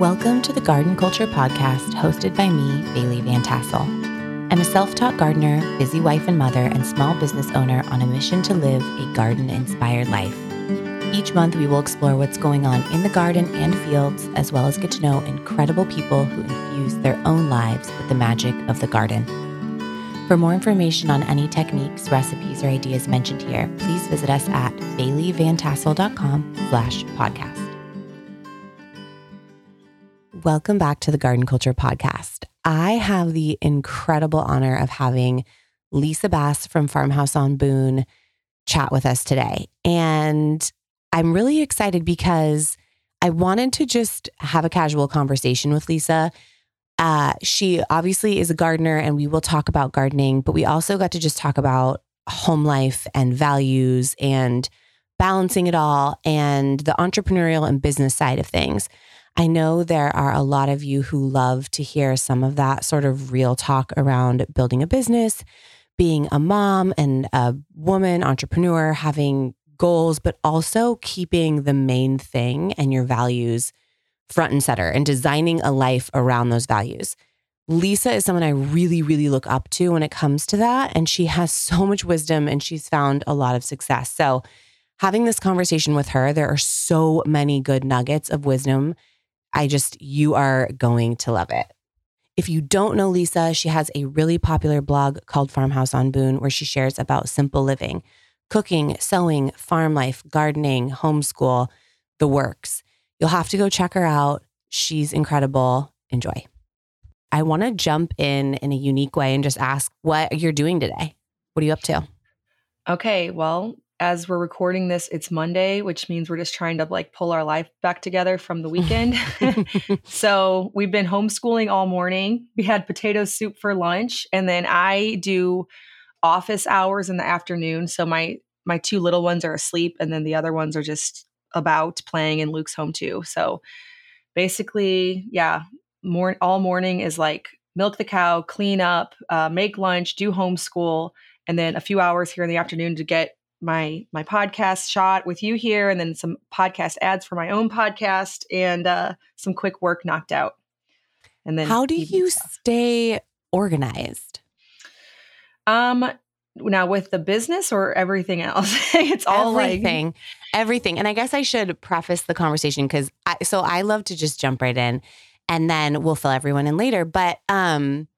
Welcome to the Garden Culture Podcast, hosted by me, Bailey Van Tassel. I'm a self taught gardener, busy wife and mother, and small business owner on a mission to live a garden inspired life. Each month, we will explore what's going on in the garden and fields, as well as get to know incredible people who infuse their own lives with the magic of the garden. For more information on any techniques, recipes, or ideas mentioned here, please visit us at baileyvantassel.com slash podcast. Welcome back to the Garden Culture Podcast. I have the incredible honor of having Lisa Bass from Farmhouse on Boone chat with us today. And I'm really excited because I wanted to just have a casual conversation with Lisa. Uh, she obviously is a gardener, and we will talk about gardening, but we also got to just talk about home life and values and balancing it all and the entrepreneurial and business side of things. I know there are a lot of you who love to hear some of that sort of real talk around building a business, being a mom and a woman entrepreneur, having goals, but also keeping the main thing and your values front and center and designing a life around those values. Lisa is someone I really, really look up to when it comes to that. And she has so much wisdom and she's found a lot of success. So, having this conversation with her, there are so many good nuggets of wisdom I just, you are going to love it. If you don't know Lisa, she has a really popular blog called Farmhouse on Boone where she shares about simple living, cooking, sewing, farm life, gardening, homeschool, the works. You'll have to go check her out. She's incredible. Enjoy. I want to jump in in a unique way and just ask what you're doing today. What are you up to? Okay, well, as we're recording this, it's Monday, which means we're just trying to like pull our life back together from the weekend. so we've been homeschooling all morning. We had potato soup for lunch, and then I do office hours in the afternoon. So my my two little ones are asleep, and then the other ones are just about playing, and Luke's home too. So basically, yeah, more all morning is like milk the cow, clean up, uh, make lunch, do homeschool, and then a few hours here in the afternoon to get my my podcast shot with you here and then some podcast ads for my own podcast and uh, some quick work knocked out. And then how do you stuff. stay organized? Um now with the business or everything else? It's all everything like- everything and i guess i should preface the conversation because i so i love to just jump right in and then we'll fill everyone in later. But um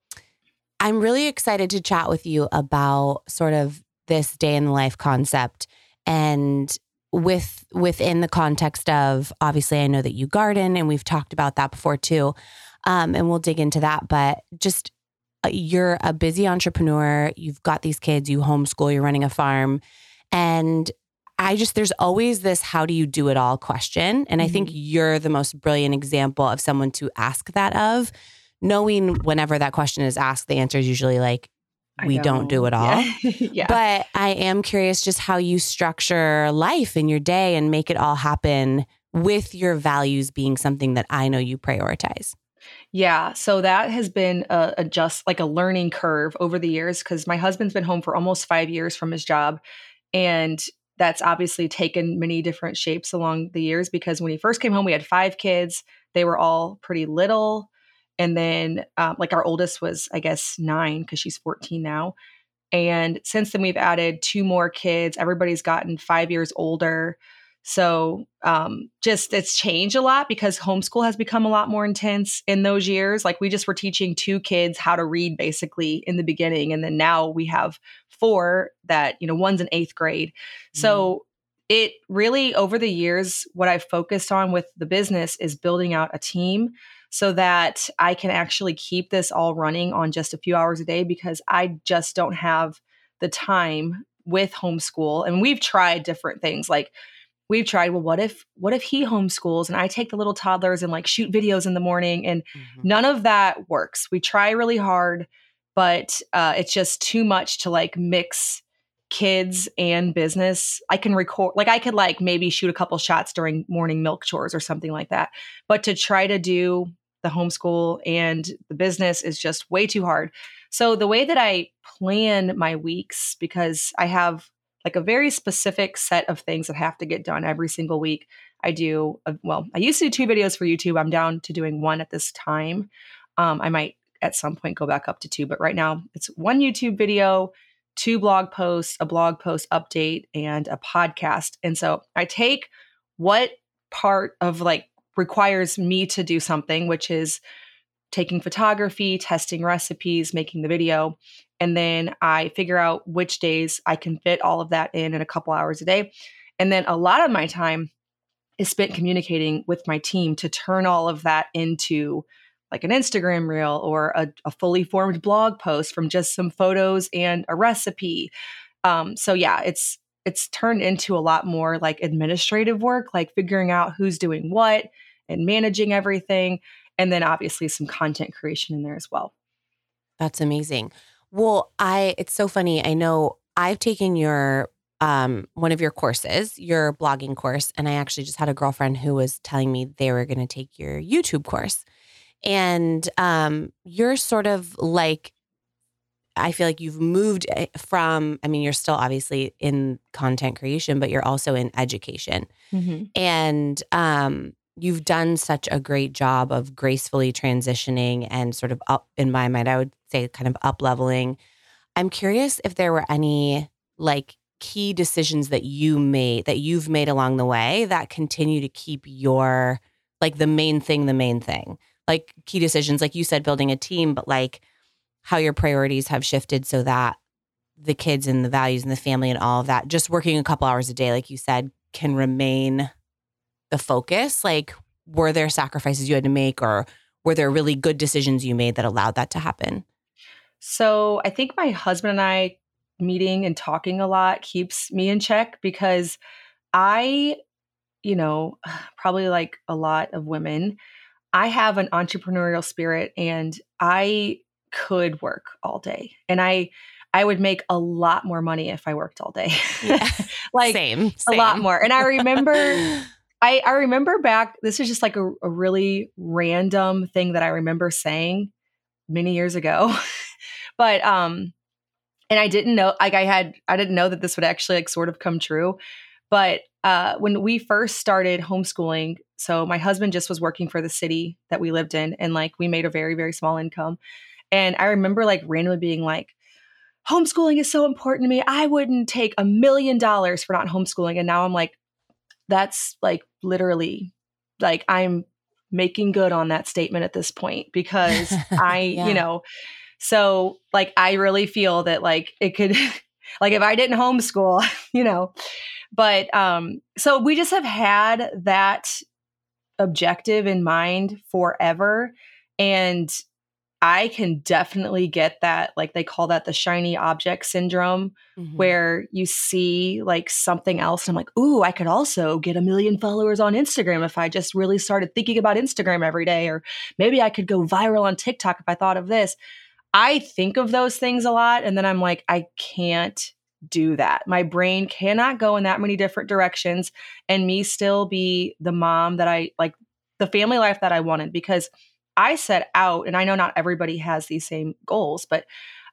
i'm really excited to chat with you about sort of this day in the life concept. And with within the context of obviously I know that you garden and we've talked about that before too. Um, and we'll dig into that, but just uh, you're a busy entrepreneur, you've got these kids, you homeschool, you're running a farm. And I just there's always this how do you do it all question. And I think mm-hmm. you're the most brilliant example of someone to ask that of knowing whenever that question is asked the answer is usually like we don't do it all. Yeah. yeah. But I am curious just how you structure life in your day and make it all happen with your values being something that I know you prioritize. Yeah, so that has been a, a just like a learning curve over the years because my husband's been home for almost five years from his job, and that's obviously taken many different shapes along the years. Because when he first came home, we had five kids; they were all pretty little. And then, um, like, our oldest was, I guess, nine because she's 14 now. And since then, we've added two more kids. Everybody's gotten five years older. So, um, just it's changed a lot because homeschool has become a lot more intense in those years. Like, we just were teaching two kids how to read basically in the beginning. And then now we have four that, you know, one's in eighth grade. Mm-hmm. So, it really, over the years, what I've focused on with the business is building out a team so that I can actually keep this all running on just a few hours a day because I just don't have the time with homeschool. And we've tried different things like we've tried well what if what if he homeschools and i take the little toddlers and like shoot videos in the morning and mm-hmm. none of that works we try really hard but uh, it's just too much to like mix kids and business i can record like i could like maybe shoot a couple shots during morning milk chores or something like that but to try to do the homeschool and the business is just way too hard. So the way that I plan my weeks, because I have like a very specific set of things that have to get done every single week, I do, a, well, I used to do two videos for YouTube. I'm down to doing one at this time. Um, I might at some point go back up to two, but right now it's one YouTube video, two blog posts, a blog post update, and a podcast. And so I take what part of like requires me to do something, which is taking photography, testing recipes, making the video. And then I figure out which days I can fit all of that in in a couple hours a day. And then a lot of my time is spent communicating with my team to turn all of that into like an Instagram reel or a, a fully formed blog post from just some photos and a recipe. Um, so yeah, it's it's turned into a lot more like administrative work, like figuring out who's doing what and managing everything. And then obviously some content creation in there as well. That's amazing. Well, I it's so funny. I know I've taken your um one of your courses, your blogging course, and I actually just had a girlfriend who was telling me they were going to take your YouTube course. And um you're sort of like I feel like you've moved eh, from, I mean, you're still obviously in content creation, but you're also in education. Mm-hmm. And um, you've done such a great job of gracefully transitioning and sort of up, in my mind, I would say kind of up leveling. I'm curious if there were any like key decisions that you made, that you've made along the way that continue to keep your, like the main thing, the main thing. Like key decisions, like you said, building a team, but like, how your priorities have shifted so that the kids and the values and the family and all of that, just working a couple hours a day, like you said, can remain the focus? Like, were there sacrifices you had to make, or were there really good decisions you made that allowed that to happen? So, I think my husband and I meeting and talking a lot keeps me in check because I, you know, probably like a lot of women, I have an entrepreneurial spirit and I could work all day. And I I would make a lot more money if I worked all day. Yeah. like same, same, a lot more. And I remember I, I remember back, this is just like a, a really random thing that I remember saying many years ago. but um and I didn't know like I had I didn't know that this would actually like sort of come true. But uh, when we first started homeschooling, so my husband just was working for the city that we lived in, and like we made a very very small income. And I remember like randomly being like, homeschooling is so important to me. I wouldn't take a million dollars for not homeschooling. And now I'm like, that's like literally like I'm making good on that statement at this point because I, yeah. you know, so like I really feel that like it could like if I didn't homeschool, you know. But um so we just have had that objective in mind forever and I can definitely get that. Like they call that the shiny object syndrome, mm-hmm. where you see like something else. And I'm like, ooh, I could also get a million followers on Instagram if I just really started thinking about Instagram every day. Or maybe I could go viral on TikTok if I thought of this. I think of those things a lot. And then I'm like, I can't do that. My brain cannot go in that many different directions and me still be the mom that I like, the family life that I wanted because I set out, and I know not everybody has these same goals, but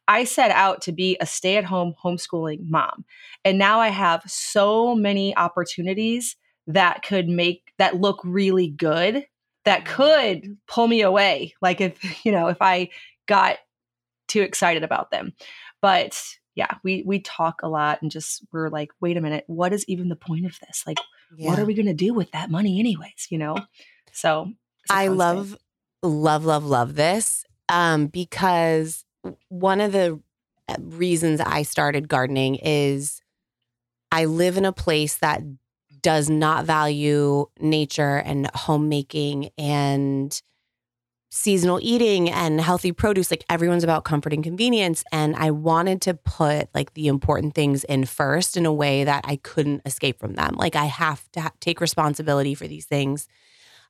I set out to be a stay at home homeschooling mom. And now I have so many opportunities that could make that look really good that mm-hmm. could pull me away. Like if, you know, if I got too excited about them. But yeah, we we talk a lot and just we're like, wait a minute, what is even the point of this? Like, yeah. what are we gonna do with that money anyways? You know? So I love love, love, love this um, because one of the uh, reasons I started gardening is I live in a place that does not value nature and homemaking and seasonal eating and healthy produce. Like everyone's about comfort and convenience and i wanted to put like the important things in first in a way that i couldn't escape from them. Like i have to ha- take responsibility for these things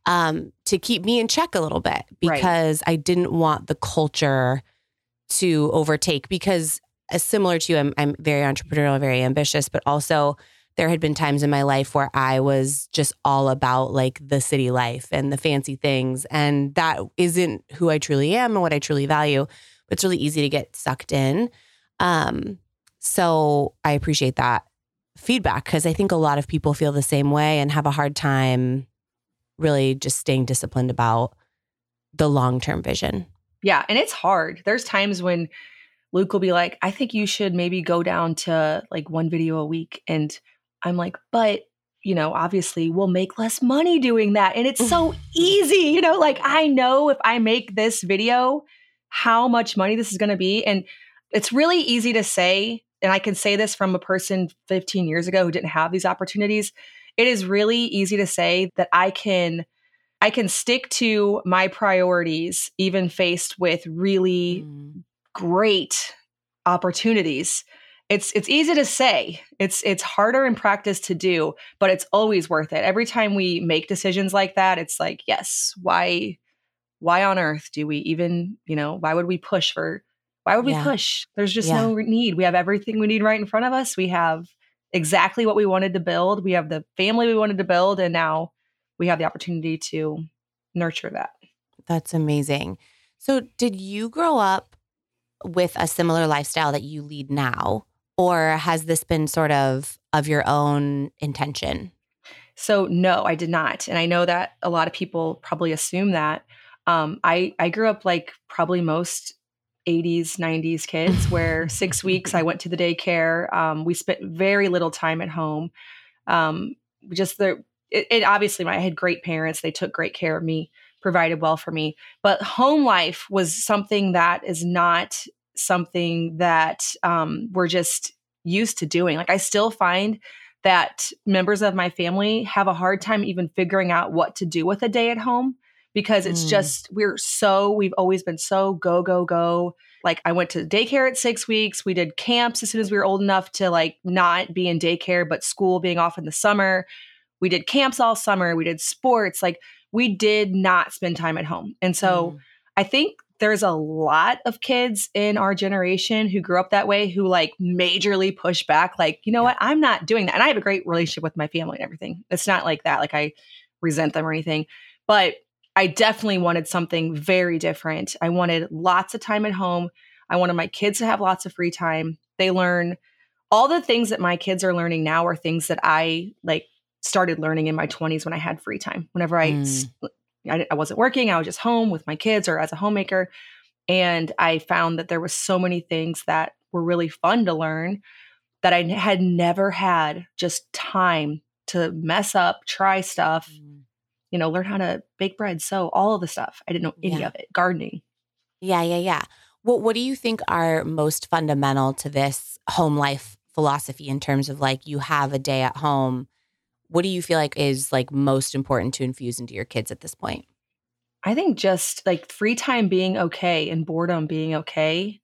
um, to keep me in check a little bit because right. I didn't want the culture to overtake. Because uh, similar to you, I'm, I'm very entrepreneurial, very ambitious, but also there had been times in my life where I was just all about like the city life and the fancy things. And that isn't who I truly am and what I truly value. But it's really easy to get sucked in. Um, so I appreciate that feedback because I think a lot of people feel the same way and have a hard time really just staying disciplined about the long term vision. Yeah. And it's hard. There's times when Luke will be like, I think you should maybe go down to like one video a week. And I'm like, but you know, obviously we'll make less money doing that. And it's so easy, you know, like I know if I make this video, how much money this is going to be. And it's really easy to say, and I can say this from a person 15 years ago who didn't have these opportunities. It is really easy to say that I can I can stick to my priorities even faced with really mm. great opportunities it's it's easy to say it's it's harder in practice to do but it's always worth it every time we make decisions like that it's like yes why why on earth do we even you know why would we push for why would we yeah. push there's just yeah. no need we have everything we need right in front of us we have exactly what we wanted to build we have the family we wanted to build and now we have the opportunity to nurture that that's amazing so did you grow up with a similar lifestyle that you lead now or has this been sort of of your own intention? So no, I did not, and I know that a lot of people probably assume that. Um, I I grew up like probably most 80s 90s kids, where six weeks I went to the daycare. Um, we spent very little time at home. Um, just the it, it obviously I had great parents; they took great care of me, provided well for me. But home life was something that is not something that um, we're just used to doing. Like I still find that members of my family have a hard time even figuring out what to do with a day at home because it's mm. just we're so we've always been so go go go. Like i went to daycare at six weeks. We did camps as soon as we were old enough to like not be in daycare but school being off in the summer. We did camps all summer. We did sports. Like we did not spend time at home. And so mm. i think there's a lot of kids in our generation who grew up that way who like majorly push back like you know what? I'm not doing that. And i have a great relationship with my family and everything. It's not like that like i resent them or anything. But i definitely wanted something very different i wanted lots of time at home i wanted my kids to have lots of free time they learn all the things that my kids are learning now are things that i like started learning in my 20s when i had free time whenever i mm. I, I wasn't working. I was just home with my kids or as a homemaker. And I found that there was so many things that were really fun to learn that I had never had just time to mess up, try stuff, mm. You know, learn how to bake bread, sew, all of the stuff. I didn't know any yeah. of it. Gardening. Yeah, yeah, yeah. What what do you think are most fundamental to this home life philosophy in terms of like you have a day at home what do you feel like is like most important to infuse into your kids at this point? I think just like free time being okay and boredom being okay.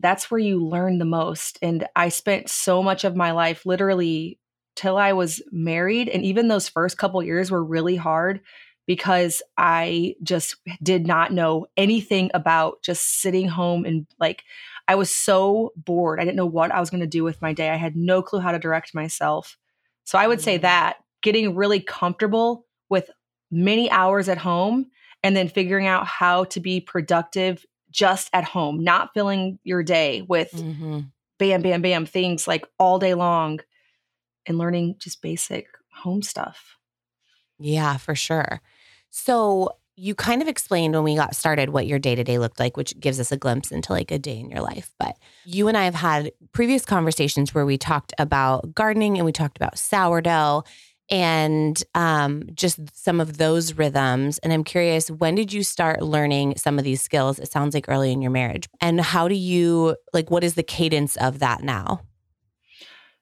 That's where you learn the most. And I spent so much of my life literally till I was married. And even those first couple years were really hard because I just did not know anything about just sitting home and like I was so bored. I didn't know what I was going to do with my day. I had no clue how to direct myself. So I would say mm. that getting really comfortable with many hours at home and then figuring out how to be productive just at home, not filling your day with mm-hmm. bam, bam, bam things like all day long and learning just basic home stuff. Yeah, for sure. So, you kind of explained when we got started what your day to day looked like, which gives us a glimpse into like a day in your life. But you and I have had previous conversations where we talked about gardening and we talked about sourdough and um, just some of those rhythms. And I'm curious, when did you start learning some of these skills? It sounds like early in your marriage. And how do you, like, what is the cadence of that now?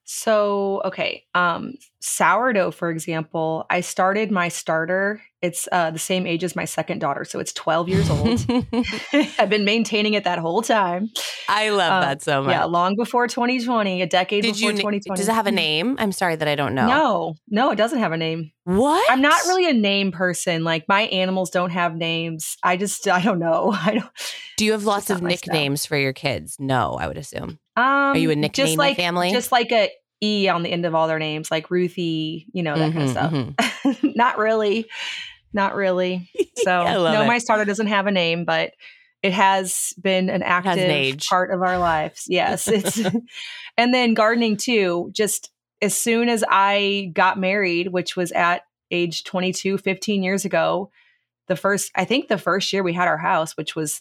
So, okay, um, sourdough, for example, I started my starter. It's uh, the same age as my second daughter, so it's 12 years old. I've been maintaining it that whole time. I love um, that so much. Yeah, long before 2020, a decade Did before you, 2020. Does it have a name? I'm sorry that I don't know. No, no, it doesn't have a name. What? I'm not really a name person. Like my animals don't have names. I just, I don't know. I don't. Do you have lots of nicknames for your kids? No, I would assume. Um, Are you a nickname just like, family? Just like a E on the end of all their names, like Ruthie, you know, that mm-hmm, kind of stuff. Mm-hmm. not really. Not really. So, no, it. my starter doesn't have a name, but it has been an active an part of our lives. Yes. It's, and then gardening too, just as soon as I got married, which was at age 22, 15 years ago, the first, I think the first year we had our house, which was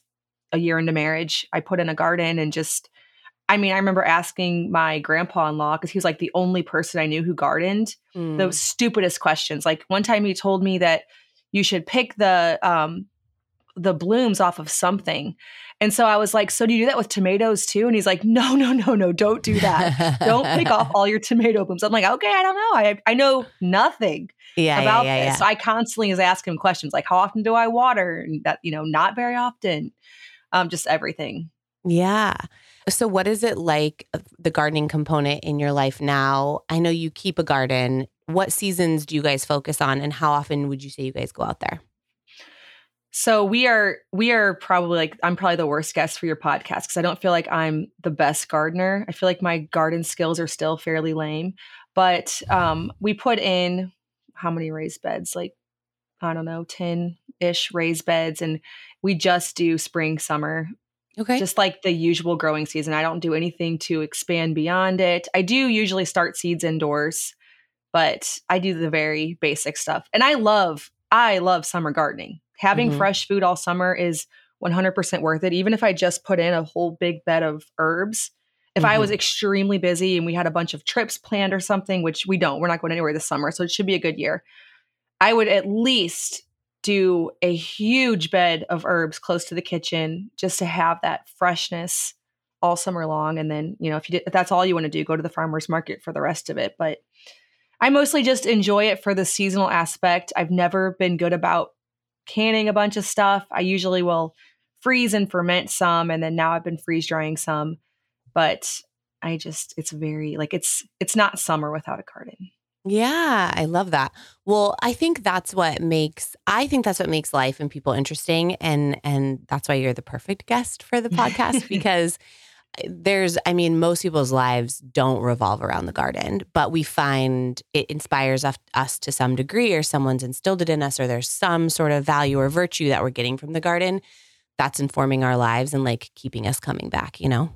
a year into marriage, I put in a garden and just, I mean, I remember asking my grandpa in law, because he was like the only person I knew who gardened, mm. the stupidest questions. Like one time he told me that you should pick the, um, the blooms off of something. And so I was like, So do you do that with tomatoes too? And he's like, No, no, no, no, don't do that. don't pick off all your tomato blooms. I'm like, Okay, I don't know. I, I know nothing yeah, about yeah, yeah, this. So I constantly is asking questions like, How often do I water? And that, you know, not very often. Um, just everything. Yeah. So, what is it like the gardening component in your life now? I know you keep a garden. What seasons do you guys focus on, and how often would you say you guys go out there? So we are we are probably like I'm probably the worst guest for your podcast because I don't feel like I'm the best gardener. I feel like my garden skills are still fairly lame. But um, we put in how many raised beds? Like I don't know, ten ish raised beds, and we just do spring summer. Okay. Just like the usual growing season. I don't do anything to expand beyond it. I do usually start seeds indoors, but I do the very basic stuff. And I love I love summer gardening. Having mm-hmm. fresh food all summer is 100% worth it. Even if I just put in a whole big bed of herbs, if mm-hmm. I was mm-hmm. extremely busy and we had a bunch of trips planned or something, which we don't, we're not going anywhere this summer, so it should be a good year. I would at least do a huge bed of herbs close to the kitchen just to have that freshness all summer long. And then, you know, if you did, if that's all you want to do, go to the farmer's market for the rest of it. But I mostly just enjoy it for the seasonal aspect. I've never been good about canning a bunch of stuff. I usually will freeze and ferment some, and then now I've been freeze drying some. But I just, it's very like it's it's not summer without a garden. Yeah, I love that. Well, I think that's what makes I think that's what makes life and people interesting and and that's why you're the perfect guest for the podcast because eh, there's, I mean, most people's lives don't revolve around the garden, but we find it inspires us to some degree, or someone's instilled it in us, or there's some sort of value or virtue that we're getting from the garden that's informing our lives and like keeping us coming back, you know?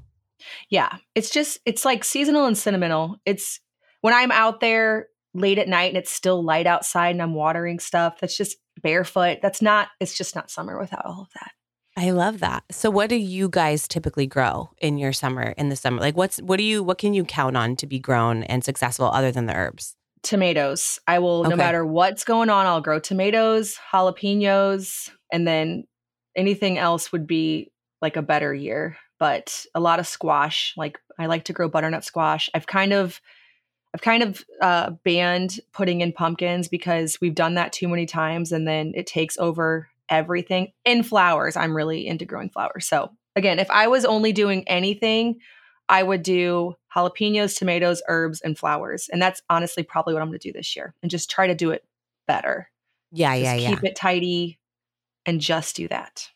Yeah. It's just, it's like seasonal and sentimental. It's when I'm out there late at night and it's still light outside and I'm watering stuff, that's just barefoot. That's not, it's just not summer without all of that. I love that. So what do you guys typically grow in your summer in the summer? Like what's what do you what can you count on to be grown and successful other than the herbs? Tomatoes. I will okay. no matter what's going on, I'll grow tomatoes, jalapenos, and then anything else would be like a better year. But a lot of squash. Like I like to grow butternut squash. I've kind of I've kind of uh, banned putting in pumpkins because we've done that too many times and then it takes over everything in flowers. I'm really into growing flowers. So, again, if I was only doing anything, I would do jalapenos, tomatoes, herbs, and flowers. And that's honestly probably what I'm going to do this year and just try to do it better. Yeah, just yeah, yeah. Keep it tidy and just do that.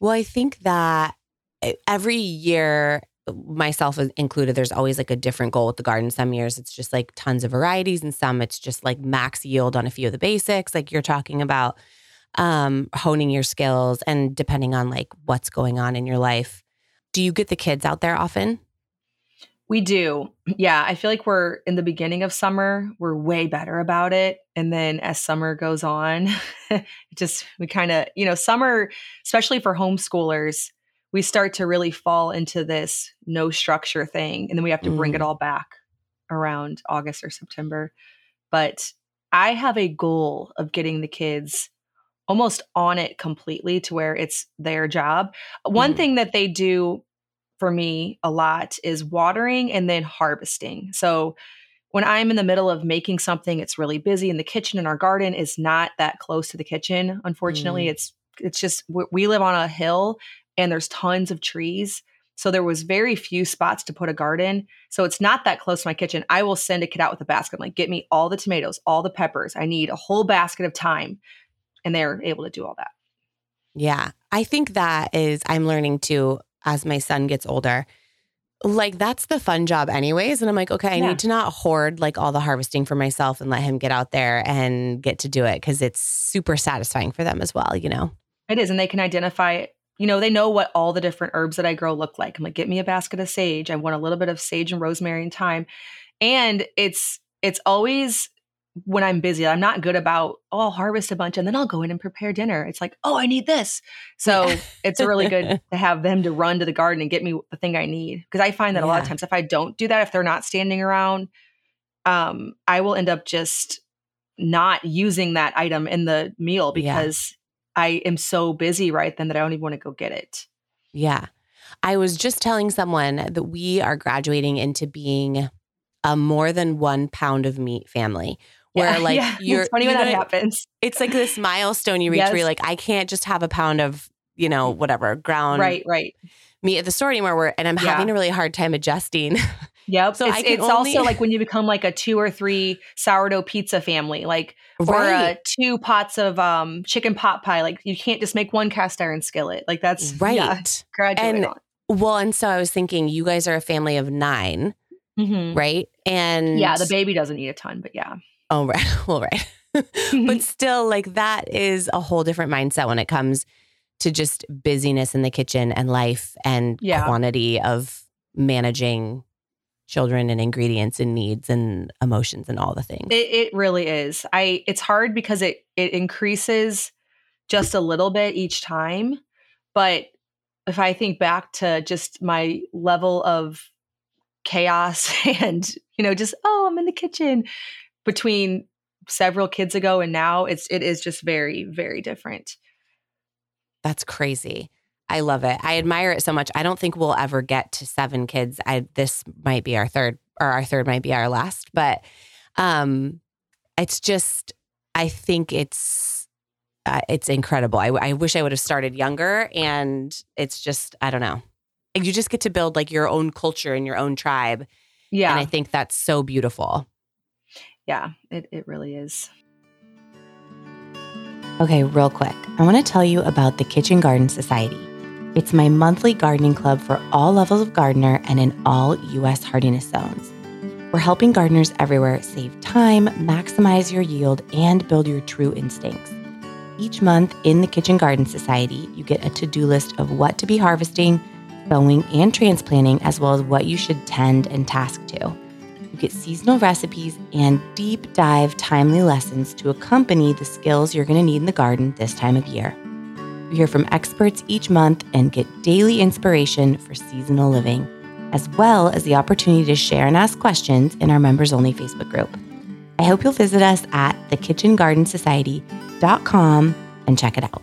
Well, I think that eh, every year, myself included, there's always like a different goal with the garden. Some years it's just like tons of varieties, and some it's just like max yield on a few of the basics, like you're talking about um, honing your skills and depending on like what's going on in your life. Do you get the kids out there often? We do. Yeah. I feel like we're in the beginning of summer, we're way better about it. And then as summer goes on, just we kind of, you know, summer, especially for homeschoolers, we start to really fall into this no structure thing. And then we have to mm. bring it mm. all back around August or September. But I have a goal of getting the kids almost on it completely to where it's their job. One mm. thing that they do for me a lot is watering and then harvesting. So when I'm in the middle of making something, it's really busy in the kitchen and our garden is not that close to the kitchen. Unfortunately, mm. it's it's just we live on a hill and there's tons of trees. So there was very few spots to put a garden. So it's not that close to my kitchen. I will send a kid out with a basket. I'm like, get me all the tomatoes, all the peppers. I need a whole basket of thyme and they're able to do all that. Yeah. I think that is, I'm learning too as my son gets older. Like that's the fun job, anyways. And I'm like, okay, I yeah. need to not hoard like all the harvesting for myself and let him get out there and get to do it because it's super satisfying for them as well, you know? It is. And they can identify, you know, they know what all the different herbs that I grow look like. I'm like, get me a basket of sage. I want a little bit of sage and rosemary and thyme. And it's it's always when I'm busy, I'm not good about, oh, I'll harvest a bunch and then I'll go in and prepare dinner. It's like, oh, I need this. So it's really good to have them to run to the garden and get me the thing I need. Because I find that yeah. a lot of times if I don't do that, if they're not standing around, um, I will end up just not using that item in the meal because yeah. I am so busy right then that I don't even want to go get it. Yeah. I was just telling someone that we are graduating into being a more than one pound of meat family. Where yeah, like yeah. you're it's funny when that happens. It's like this milestone you reach yes. where you're like, I can't just have a pound of, you know, whatever, ground right, right. meat at the store anymore where and I'm yeah. having a really hard time adjusting. Yep. So it's, it's only... also like when you become like a two or three sourdough pizza family, like right. or uh, two pots of um, chicken pot pie. Like you can't just make one cast iron skillet. Like that's right. Yeah, and, on. Well, and so I was thinking, you guys are a family of 9 mm-hmm. right? And yeah, the baby doesn't eat a ton, but yeah. Oh, right. Well, right. but still, like that is a whole different mindset when it comes to just busyness in the kitchen and life and yeah. quantity of managing children and ingredients and needs and emotions and all the things. It, it really is. I it's hard because it it increases just a little bit each time, but if I think back to just my level of chaos and you know just oh I'm in the kitchen between several kids ago and now it's it is just very very different. That's crazy. I love it. I admire it so much. I don't think we'll ever get to seven kids. I this might be our third or our third might be our last, but um it's just I think it's uh, it's incredible. I, I wish I would have started younger and it's just I don't know. You just get to build like your own culture and your own tribe. Yeah. And I think that's so beautiful. Yeah, it it really is. Okay, real quick. I want to tell you about the Kitchen Garden Society. It's my monthly gardening club for all levels of gardener and in all U.S. hardiness zones. We're helping gardeners everywhere save time, maximize your yield, and build your true instincts. Each month in the Kitchen Garden Society, you get a to do list of what to be harvesting, sowing, and transplanting, as well as what you should tend and task to. You get seasonal recipes and deep dive timely lessons to accompany the skills you're going to need in the garden this time of year. We hear from experts each month and get daily inspiration for seasonal living, as well as the opportunity to share and ask questions in our members only Facebook group. I hope you'll visit us at thekitchengardensociety.com and check it out.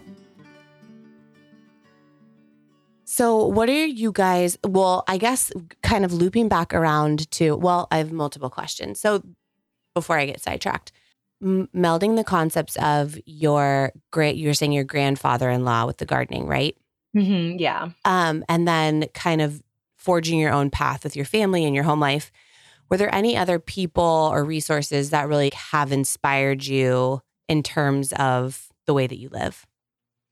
So, what are you guys? Well, I guess kind of looping back around to, well, I have multiple questions. So, before I get sidetracked, melding the concepts of your great you're saying your grandfather-in-law with the gardening right? Mm-hmm, yeah. Um and then kind of forging your own path with your family and your home life. Were there any other people or resources that really have inspired you in terms of the way that you live?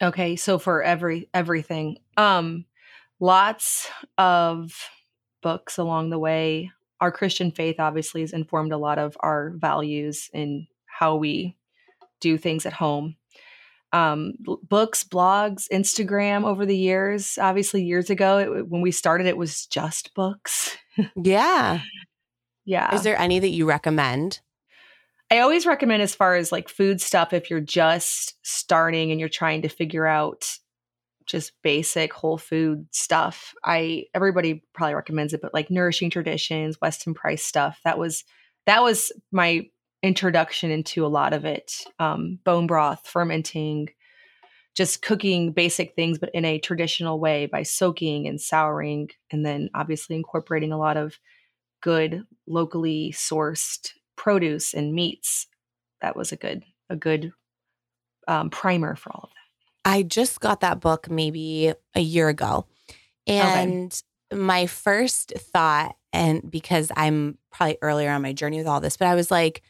Okay so for every everything um lots of books along the way. Our christian faith obviously has informed a lot of our values in how we do things at home. Um, books, blogs, Instagram over the years. Obviously, years ago, it, when we started, it was just books. yeah. Yeah. Is there any that you recommend? I always recommend, as far as like food stuff, if you're just starting and you're trying to figure out just basic whole food stuff. I everybody probably recommends it, but like nourishing traditions, Weston Price stuff. That was that was my introduction into a lot of it um, bone broth, fermenting, just cooking basic things, but in a traditional way by soaking and souring, and then obviously incorporating a lot of good locally sourced produce and meats. That was a good a good um, primer for all of that. I just got that book maybe a year ago, and okay. my first thought, and because I'm probably earlier on my journey with all this, but I was like,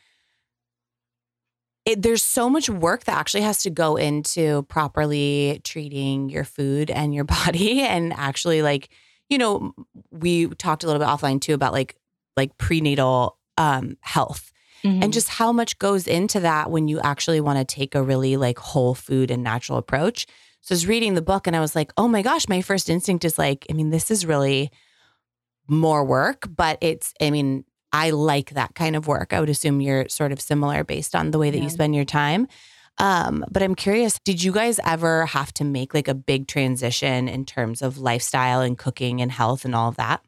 it, there's so much work that actually has to go into properly treating your food and your body and actually like you know we talked a little bit offline too about like like prenatal um health mm-hmm. and just how much goes into that when you actually want to take a really like whole food and natural approach so I was reading the book and I was like oh my gosh my first instinct is like I mean this is really more work but it's I mean I like that kind of work. I would assume you're sort of similar based on the way that Yeah. you spend your time. Um, but I'm curious, did you guys ever have to make like a big transition in terms of lifestyle and cooking and health and all of that?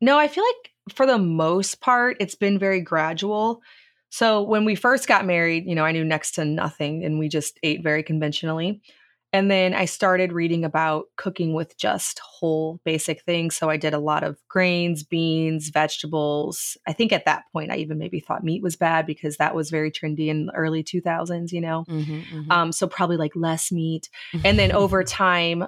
No, I feel like for the most part, it's been very gradual. So when we first got married, you know, I knew next to nothing and we just ate very conventionally. And then I started reading about cooking with just whole basic things. So I did a lot of grains, beans, vegetables. I think at that point, I even maybe thought meat was bad because that was very trendy in the early 2000s, you know? Mm-hmm, Um, so probably like less meat. And then over time,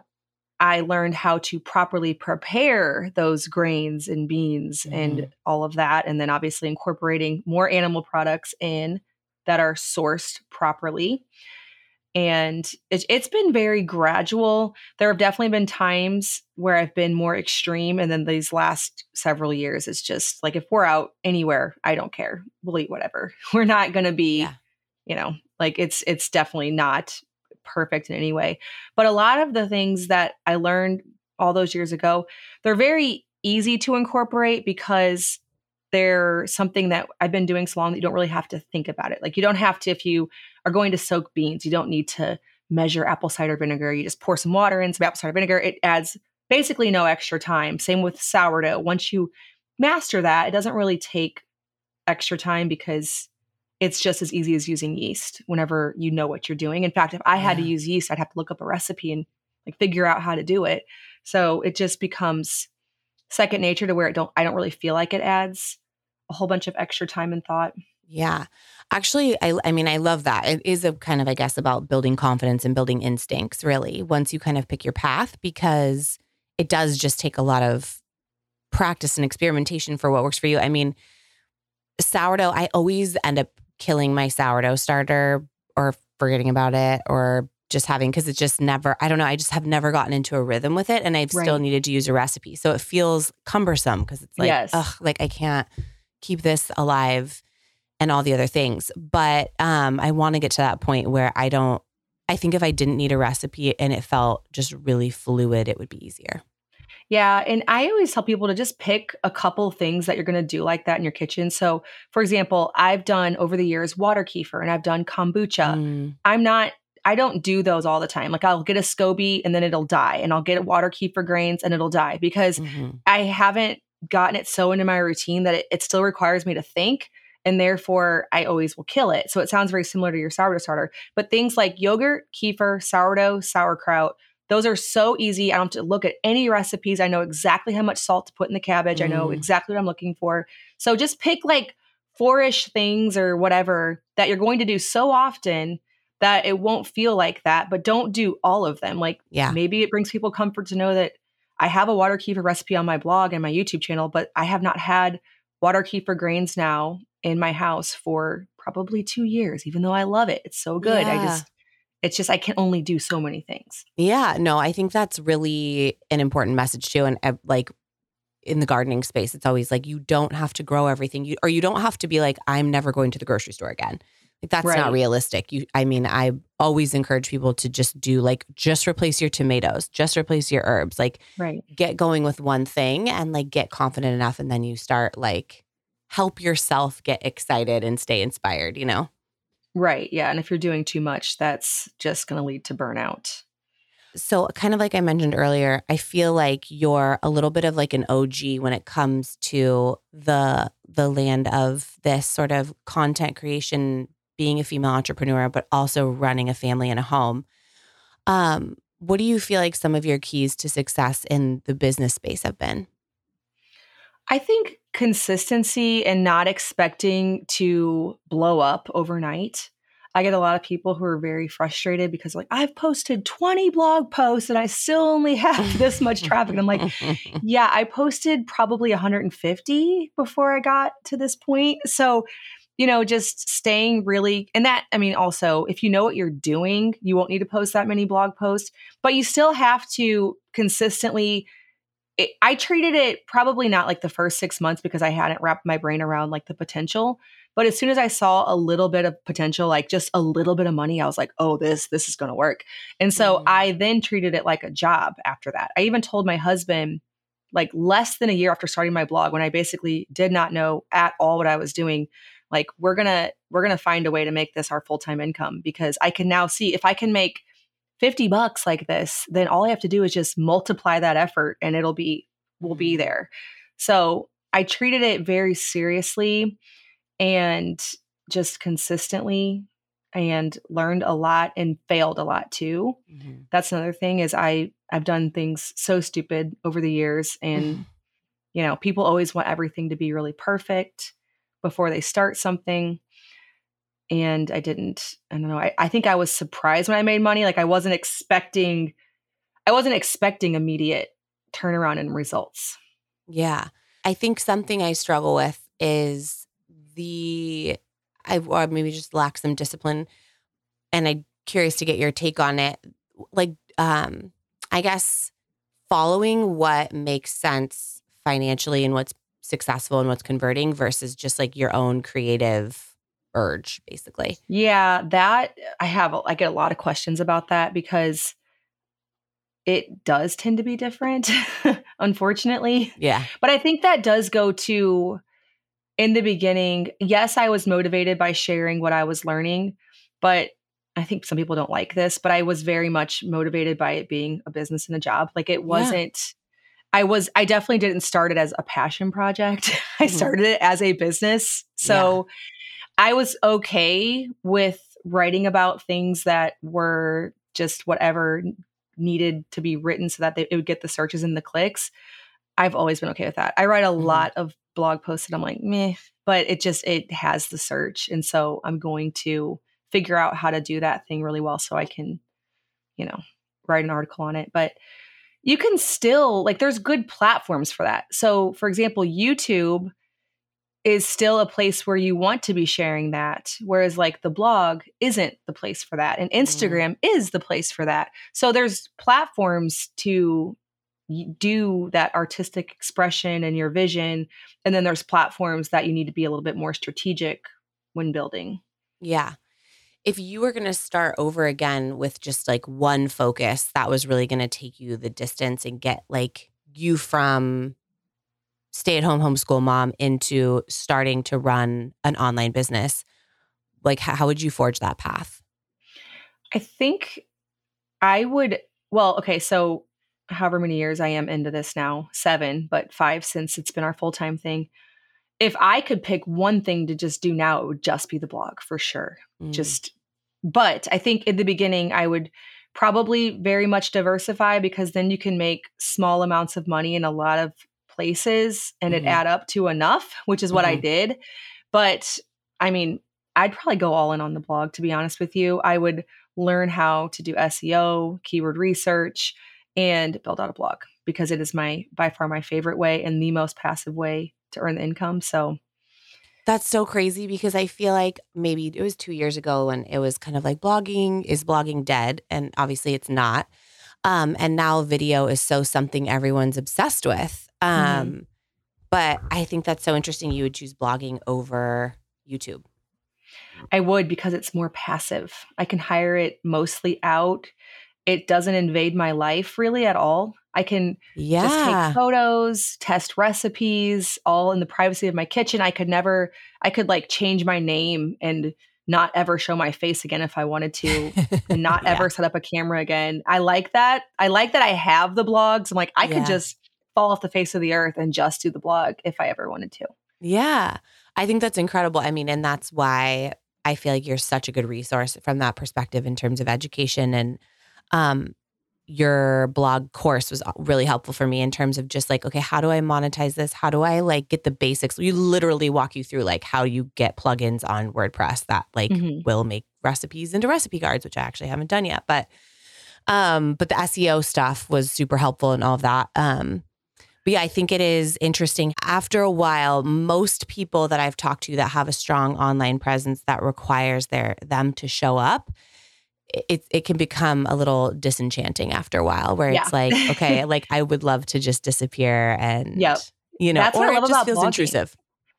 I learned how to properly prepare those grains and beans and Mhm. all of that. And then obviously incorporating more animal products in that are sourced properly. And it, it's been very gradual. There have definitely been times where I've been more extreme. And then these last several years, it's just like if we're out anywhere, I don't care. We'll eat whatever. We're not going to be, Yeah. you know, like it's, it's definitely not perfect in any way. But a lot of the things that I learned all those years ago, they're very easy to incorporate because they're something that I've been doing so long that you don't really have to think about it. Like you don't have to, if you are going to soak beans, you don't need to measure apple cider vinegar. You just pour some water in, some apple cider vinegar. It adds basically no extra time. Same with sourdough. Once you master that, it doesn't really take extra time because it's just as easy as using yeast whenever you know what you're doing. In fact, if I had to use yeast, I'd have to look up a recipe and like figure out how to do it. So it just becomes second nature to where it don't I don't really feel like it adds a whole bunch of extra time and thought. Yeah. Actually, I I mean, I love that. It is a kind of, I guess, about building confidence and building instincts, really, once you kind of pick your path, because it does just take a lot of practice and experimentation for what works for you. I mean, sourdough, I always end up killing my sourdough starter or forgetting about it or just having because it's just never I don't know I just have never gotten into a rhythm with it and I've still needed to use a recipe so it feels cumbersome because it's like Yes. ugh like I can't keep this alive and all the other things but um I want to get to that point where I don't I think if I didn't need a recipe and it felt just really fluid it would be easier Yeah, and I always tell people to just pick a couple things that you're going to do like that in your kitchen. So, for example, I've done over the years water kefir and I've done kombucha. Mm, I'm not I don't do those all the time. Like I'll get a SCOBY and then it'll die and I'll get a water kefir grains and it'll die because mhm. I haven't gotten it so into my routine that it, it still requires me to think. And therefore, I always will kill it. So it sounds very similar to your sourdough starter. But things like yogurt, kefir, sourdough, sauerkraut, those are so easy. I don't have to look at any recipes. I know exactly how much salt to put in the cabbage. I know Mm. exactly what I'm looking for. So just pick like four ish things or whatever that you're going to do so often that it won't feel like that. But don't do all of them. Like yeah maybe it brings people comfort to know that I have a water kefir recipe on my blog and my YouTube channel, but I have not had water kefir grains now in my house for probably two years, even though I love it. It's so good. I just, it's just, I can only do so many things. Yeah, no, I think that's really an important message too. And uh, like in the gardening space, it's always like you don't have to grow everything, you or you don't have to be like I'm never going to the grocery store again. Like that's not realistic. You, I mean, I always encourage people to just do like just replace your tomatoes, just replace your herbs, like Right. get going with one thing and like get confident enough, and then you start like help yourself get excited and stay inspired. You know. Right. Yeah. And if you're doing too much, that's just going to lead to burnout. So, kind of like I mentioned earlier, I feel like you're a little bit of like an OG when it comes to the the land of this sort of content creation, being a female entrepreneur, but also running a family and a home. Um, what do you feel like some of your keys to success in the business space have been? I think consistency and not expecting to blow up overnight. I get a lot of people who are very frustrated because, like, I've posted 20 blog posts and I still only have this much traffic. And I'm like, yeah, I posted probably 150 before I got to this point. So, you know, just staying really, and that, I mean, also, if you know what you're doing, you won't need to post that many blog posts, but you still have to consistently. It, I treated it probably not like the first six months because I hadn't wrapped my brain around like the potential. But as soon as I saw a little bit of potential, like just a little bit of money, I was like, oh, this, this is going to work. And so Mhm. I then treated it like a job after that. I even told my husband, like less than a year after starting my blog when I basically did not know at all what I was doing like we're going to we're going to find a way to make this our full-time income because I can now see if I can make 50 bucks like this, then all I have to do is just multiply that effort and it'll be will be mm-hmm. there. So, I treated it very seriously and just consistently and learned a lot and failed a lot too. Mm-hmm. That's another thing is I I've done things so stupid over the years and you know, people always want everything to be really perfect before they start something. And I didn't, I don't know. I, I think I was surprised when I made money. Like I wasn't expecting I wasn't expecting immediate turnaround in results. Yeah. I think something I struggle with is the I or maybe just lack some discipline. And I'm curious to get your take on it. Like, um, I guess following what makes sense financially and what's successful and what's converting versus just like your own creative urge, basically. Yeah, that I have, I get a lot of questions about that because it does tend to be different, unfortunately. Yeah. But I think that does go to in the beginning, yes, I was motivated by sharing what I was learning, but I think some people don't like this, but I was very much motivated by it being a business and a job. Like it wasn't yeah. I was I definitely didn't start it as a passion project. I mm-hmm. started it as a business. So. I was okay with writing about things that were just whatever needed to be written so that they, it would get the searches and the clicks. I've always been okay with that. I write a mm-hmm. lot of blog posts and I'm like, meh, but it just it has the search. And so I'm going to figure out how to do that thing really well so I can, you know, write an article on it. But you can still like there's good platforms for that. So for example, YouTube is still a place where you want to be sharing that whereas like the blog isn't the place for that and mm. Instagram mm. is the place for that. So there's platforms to do that artistic expression and your vision and then there's platforms that you need to be a little bit more strategic when building yeah if you were going to start over again with just like one focus that was really going to take you the distance and get like you from stay at home homeschool mom into starting to run an online business like how would you forge that path i think i would well okay so however many years I am into this now, seven, but five since it's been our full time thing. If I could pick one thing to just do now, it would just be the blog for sure. Mm. Just, but I think in the beginning, I would probably very much diversify because then you can make small amounts of money in a lot of places and mm-hmm. it add up to enough, which is what mm-hmm. I did. But I mean, I'd probably go all in on the blog, to be honest with you. I would learn how to do SEO, keyword research, and build out a blog because it is my by far my favorite way and the most passive way to earn the income. So that's so crazy because I feel like maybe it was two years ago when it was kind of like blogging is blogging dead, and obviously it's not. Um, and now video is so something everyone's obsessed with. Um, mm-hmm. But I think that's so interesting. You would choose blogging over YouTube. I would because it's more passive. I can hire it mostly out it doesn't invade my life really at all. I can yeah. just take photos, test recipes, all in the privacy of my kitchen. I could never, I could like change my name and not ever show my face again if I wanted to, and not yeah. ever set up a camera again. I like that. I like that I have the blogs. I'm like, I yeah. could just fall off the face of the earth and just do the blog if I ever wanted to. Yeah. I think that's incredible. I mean, and that's why I feel like you're such a good resource from that perspective in terms of education and um, your blog course was really helpful for me in terms of just like, okay, how do I monetize this? How do I like get the basics? you literally walk you through like how you get plugins on WordPress that like mm-hmm. will make recipes into recipe cards, which I actually haven't done yet. But um, but the SEO stuff was super helpful and all of that. Um, but yeah, I think it is interesting. After a while, most people that I've talked to that have a strong online presence that requires their them to show up it it can become a little disenchanting after a while where yeah. it's like okay like i would love to just disappear and yep. you know That's or it just feels blogging. intrusive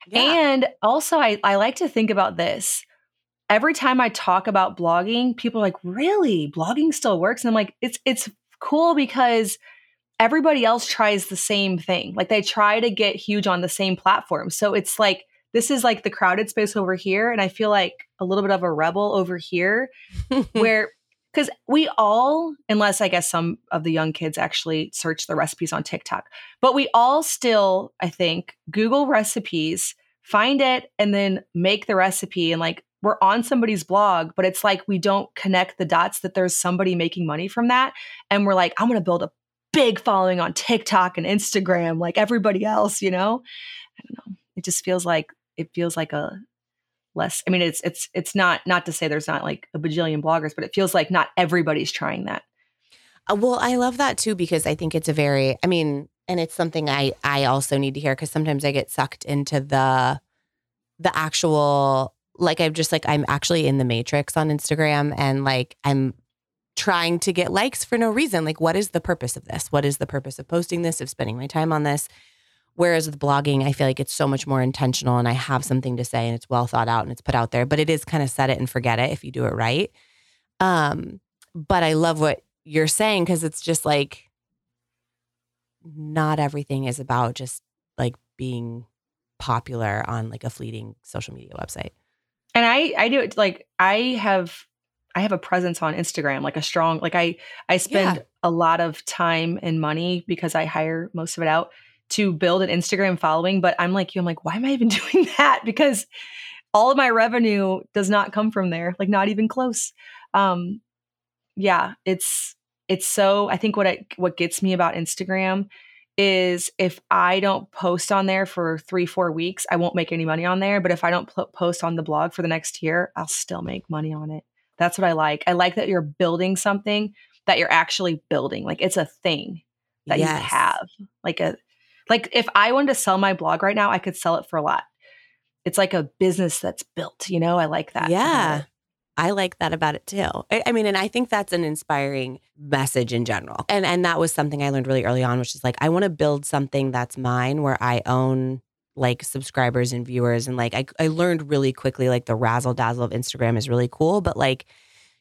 yeah. and also I, I like to think about this every time i talk about blogging people are like really blogging still works and i'm like it's it's cool because everybody else tries the same thing. Like they try to get huge on the same platform. So it's like this is like the crowded space over here and I feel like a little bit of a rebel over here where because we all, unless I guess some of the young kids actually search the recipes on TikTok, but we all still, I think, Google recipes, find it, and then make the recipe. And like we're on somebody's blog, but it's like we don't connect the dots that there's somebody making money from that. And we're like, I'm going to build a big following on TikTok and Instagram like everybody else, you know? I don't know. It just feels like it feels like a less i mean it's it's it's not not to say there's not like a bajillion bloggers but it feels like not everybody's trying that. Uh, well i love that too because i think it's a very i mean and it's something i i also need to hear because sometimes i get sucked into the the actual like i'm just like i'm actually in the matrix on instagram and like i'm trying to get likes for no reason. Like what is the purpose of this? What is the purpose of posting this of spending my time on this Whereas with blogging, I feel like it's so much more intentional and I have something to say and it's well thought out and it's put out there, but it is kind of set it and forget it if you do it right. Um, but I love what you're saying because it's just like not everything is about just like being popular on like a fleeting social media website. And I I do it like I have I have a presence on Instagram, like a strong like I I spend yeah. a lot of time and money because I hire most of it out to build an Instagram following, but I'm like you, I'm like, why am I even doing that? Because all of my revenue does not come from there, like not even close. Um, yeah, it's it's so. I think what I what gets me about Instagram is if I don't post on there for three four weeks, I won't make any money on there. But if I don't p- post on the blog for the next year, I'll still make money on it. That's what I like. I like that you're building something that you're actually building. Like it's a thing that yes. you have, like a like if I wanted to sell my blog right now, I could sell it for a lot. It's like a business that's built, you know? I like that. Yeah. I like that about it too. I, I, mean, and I think that's an inspiring message in general. And and that was something I learned really early on, which is like I want to build something that's mine where I own like subscribers and viewers. And like I, I learned really quickly like the razzle dazzle of Instagram is really cool, but like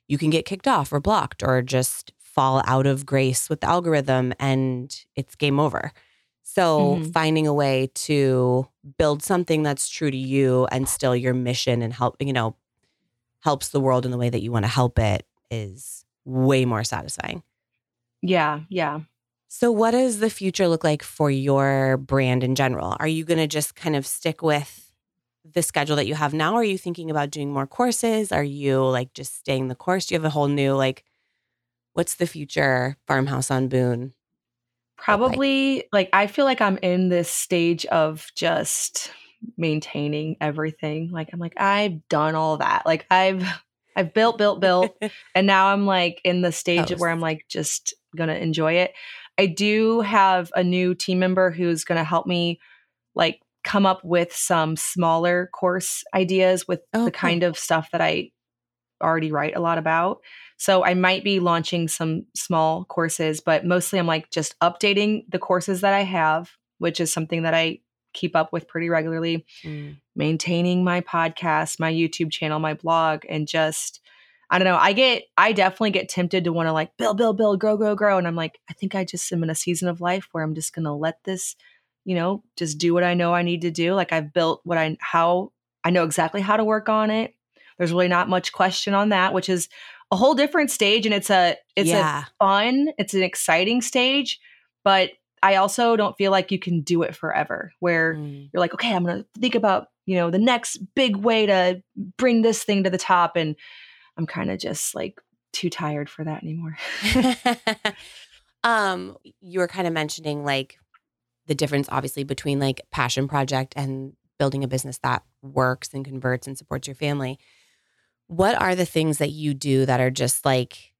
you can get kicked off or blocked or just fall out of grace with the algorithm and it's game over. So mm-hmm. finding a way to build something that's true to you and still your mission and help, you know, helps the world in the way that you want to help it is way more satisfying. Yeah, yeah. So what does the future look like for your brand in general? Are you going to just kind of stick with the schedule that you have now? Are you thinking about doing more courses? Are you like just staying the course? Do you have a whole new like what's the future farmhouse on Boone Probably like, like I feel like I'm in this stage of just maintaining everything. Like I'm like I've done all that. Like I've I've built built built and now I'm like in the stage where I'm like just going to enjoy it. I do have a new team member who's going to help me like come up with some smaller course ideas with oh, the kind of stuff that I already write a lot about. So I might be launching some small courses, but mostly I'm like just updating the courses that I have, which is something that I keep up with pretty regularly, mm. maintaining my podcast, my YouTube channel, my blog, and just I don't know. I get I definitely get tempted to want to like build, build, build, grow, grow, grow. And I'm like, I think I just am in a season of life where I'm just gonna let this, you know, just do what I know I need to do. Like I've built what I how I know exactly how to work on it. There's really not much question on that, which is a whole different stage and it's a it's yeah. a fun, it's an exciting stage, but I also don't feel like you can do it forever where mm. you're like, okay, I'm going to think about, you know, the next big way to bring this thing to the top and I'm kind of just like too tired for that anymore. um you were kind of mentioning like the difference obviously between like passion project and building a business that works and converts and supports your family what are the things that you do that are just like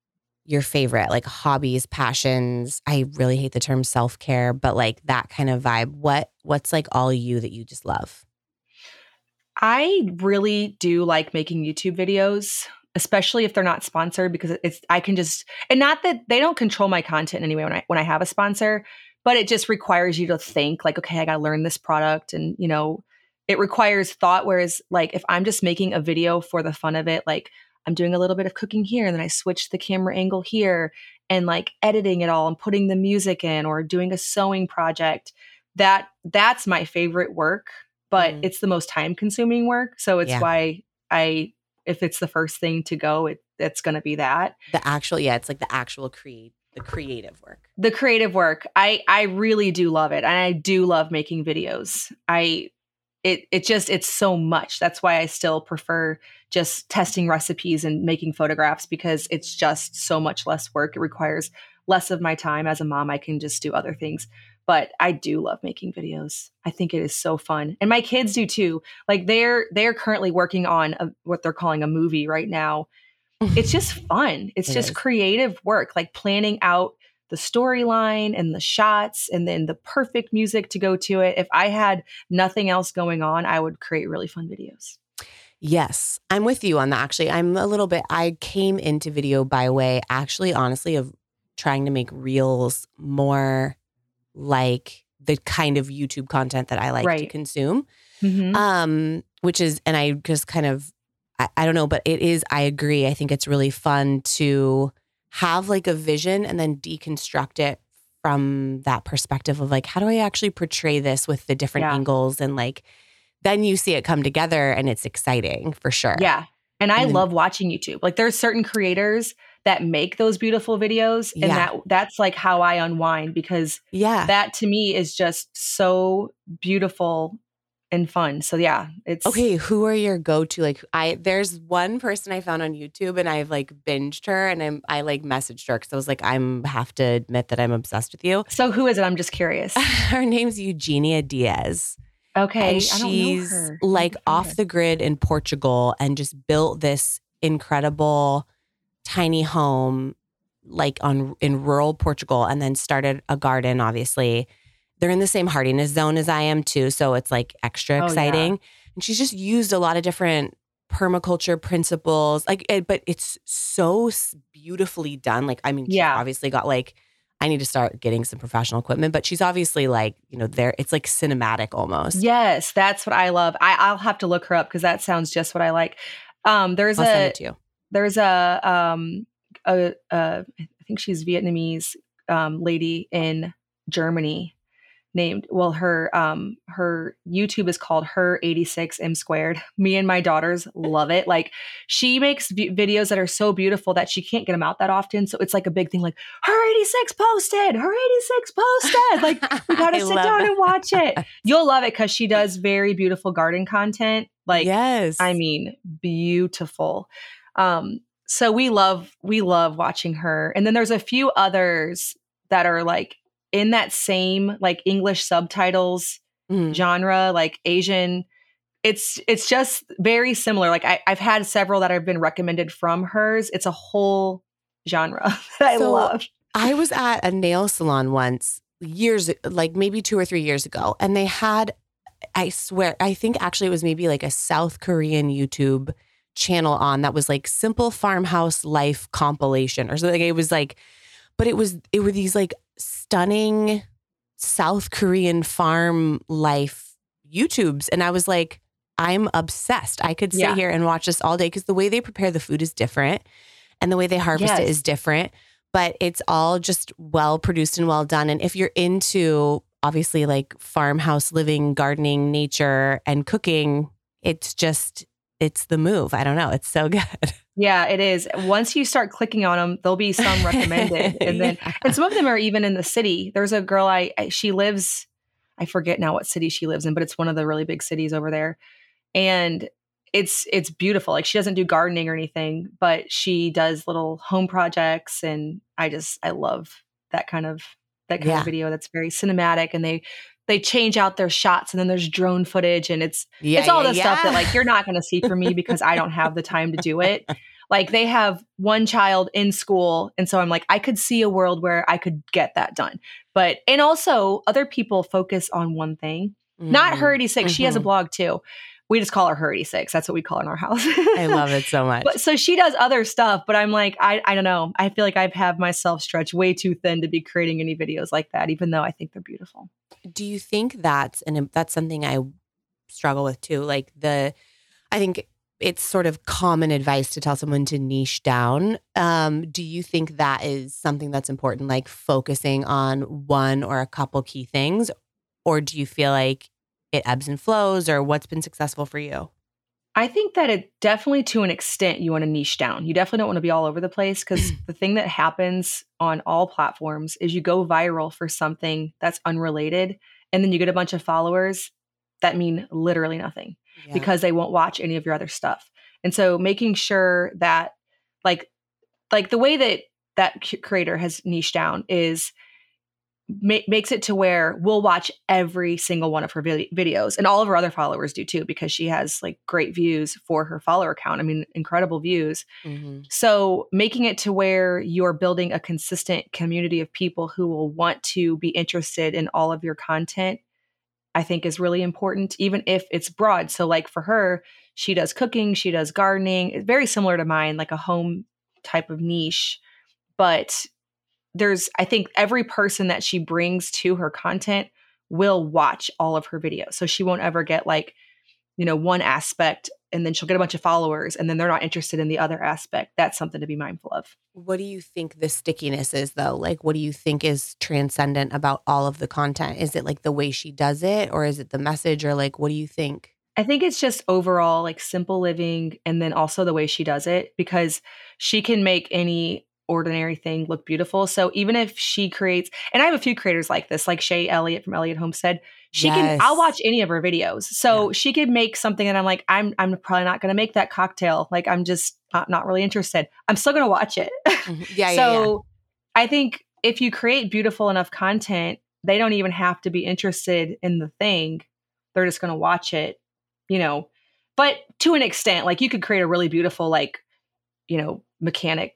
your favorite, like hobbies, passions? I really hate the term self care, but like that kind of vibe. What what's like all you that you just love? I really do like making YouTube videos, especially if they're not sponsored, because it's I can just and not that they don't control my content anyway when I when I have a sponsor, but it just requires you to think like, okay, I got to learn this product and you know it requires thought whereas like if i'm just making a video for the fun of it like i'm doing a little bit of cooking here and then i switch the camera angle here and like editing it all and putting the music in or doing a sewing project that that's my favorite work but Mm. it's the most time consuming work so it's Yeah. why i if it's the first thing to go it it's going to be that The actual, yeah, it's like the actual create the creative work. the creative work i i really do love it and i do love making videos i it it just it's so much. That's why i still prefer just testing recipes and making photographs because it's just so much less work. It requires less of my time. As a mom i can just do other things. But i do love making videos. I think it is so fun. And my kids do too. Like they're they're currently working on a, what they're calling a movie right now. It's just fun. It's It just is. creative work like planning out the storyline and the shots and then the perfect music to go to it if i had nothing else going on i would create really fun videos Yes, I'm with you on that. Actually, I'm a little bit, I came into video by way, actually, honestly, of trying to make reels more like the kind of YouTube content that I like to Right. consume. Mhm. Um, which is, and I just kind of, I, I don't know, but it is, I agree. I think it's really fun to have like a vision and then deconstruct it from that perspective of like, how do I actually portray this with the different Yeah. angles and like, then you see it come together and it's exciting for sure. yeah and i And then- love watching youtube like there's certain creators that make those beautiful videos and Yeah. that that's like how i unwind because Yeah. that to me is just so beautiful and fun so yeah it's Okay, who are your go-to? Like I there's one person I found on YouTube and I've like binged her and I'm I like messaged her because I was like, I'm have to admit that I'm obsessed with you. so who is it i'm just curious her name's Eugenia Diaz. okay and I don't know she's. Like to off her. the grid in Portugal and just built this incredible tiny home like on in rural Portugal and then started a garden obviously. They're in the same hardiness zone as I am too, so it's like extra Oh, yeah. exciting. And she's just used a lot of different permaculture principles like it, but it's so beautifully done like i mean Yeah. obviously got like i need to start getting some professional equipment but she's obviously like you know there it's like cinematic almost Yes, that's what I love. I, I'll have to look her up because that sounds just what I like. Um, there's i'll send a it to you there's a um a, a I think she's Vietnamese um lady in Germany named well her um her YouTube is called her 86 m squared. Me and my daughters love it. Like she makes v- videos that are so beautiful that she can't get them out that often. So it's like a big thing like her 86 posted, her 86 posted. Like we gotta sit down it. and watch it. You'll love it because she does very beautiful garden content. Like yes I mean, beautiful. Um, so we love we love watching her. And then there's a few others that are like in that same like English subtitles Mhm. genre, like Asian. It's it's just very similar. Like I, I've had several that have been recommended from hers. It's a whole genre that I love. I was at a nail salon once years like maybe 2 or 3 years ago and they had I swear I think actually it was maybe like a South Korean YouTube channel on that was like simple farmhouse life compilation or something it was like but it was it were these like stunning South Korean farm life YouTubes and I was like I'm obsessed. I could sit Yeah. here and watch this all day because the way they prepare the food is different and the way they harvest it Yes. is different, but it's all just well produced and well done. And if you're into obviously like farmhouse living, gardening, nature, and cooking, it's just, it's the move. I don't know. It's so good. Yeah, it is. Once you start clicking on them, there'll be some recommended. And then Yeah. and some of them are even in the city. There's a girl I, I she lives I forget now what city she lives in, but it's one of the really big cities over there. And it's it's beautiful. Like she doesn't do gardening or anything, but she does little home projects and I just I love that kind of that kind Yeah. of video that's very cinematic and they they change out their shots and then there's drone footage and it's yeah, it's all yeah, the stuff that like you're not going to see from me because I don't have the time to do it. Like they have one child in school and so I'm like I could see a world where I could get that done. But and also other people focus on one thing. Not Mhm. her 86. She has a Mhm. blog too. We just call her her 86. That's what we call in our house. I love it so much. But so she does other stuff, but I'm like, I, I don't know. I feel like I've have myself stretched way too thin to be creating any videos like that, even though I think they're beautiful. do you think that's and that's something I struggle with too? Like the, I think it's sort of common advice to tell someone to niche down. Um, do you think that is something that's important, like focusing on one or a couple key things? Or do you feel like it ebbs and flows, or what's been successful for you? I think that it definitely, to an extent, you want to niche down. You definitely don't want to be all over the place because the thing that happens on all platforms is you go viral for something that's unrelated, and then you get a bunch of followers that mean literally nothing yeah. because they won't watch any of your other stuff. And so making sure that like like the way that that creator has niched down is ma- makes it to where we'll watch every single one of her vid- videos and all of her other followers do too because she has like great views for her follower account. I mean incredible views. Mm-hmm. So making it to where you're building a consistent community of people who will want to be interested in all of your content I think is really important, even if it's broad. So, like for her, she does cooking, she does gardening. It's very similar to mine, like a home type of niche. But there's, I think, every person that she brings to her content will watch all of her videos. So she won't ever get like, you know, one aspect and then she'll get a bunch of followers and then they're not interested in the other aspect. That's something to be mindful of. What do you think the stickiness is though? Like what do you think is transcendent about all of the content? Is it like the way she does it or is it the message or like what do you think? I think it's just overall like simple living and then also the way she does it because she can make any ordinary thing look beautiful. So even if she creates, and I have a few creators like this, like Shay Elliott from Elliott Homestead, she yes. can. I'll watch any of her videos, so yeah. she could make something, and I'm like, I'm I'm probably not going to make that cocktail. Like I'm just not, not really interested. I'm still going to watch it. Mm-hmm. Yeah. so yeah, yeah. I think if you create beautiful enough content, they don't even have to be interested in the thing. They're just going to watch it, you know. But to an extent, like you could create a really beautiful, like, you know, mechanic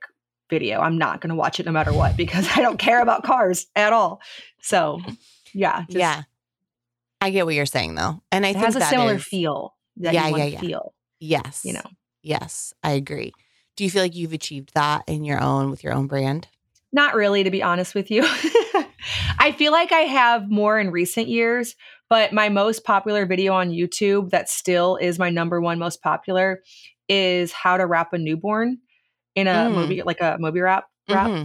video. I'm not going to watch it no matter what because I don't care about cars at all. So, yeah. Just, yeah. I get what you're saying though. And I it think has a similar is, feel that yeah, yeah, yeah. feel. Yes. You know. Yes, I agree. Do you feel like you've achieved that in your own with your own brand? Not really, to be honest with you. I feel like I have more in recent years, but my most popular video on YouTube that still is my number one most popular is how to wrap a newborn in a mm. movie like a movie wrap wrap. Mm-hmm.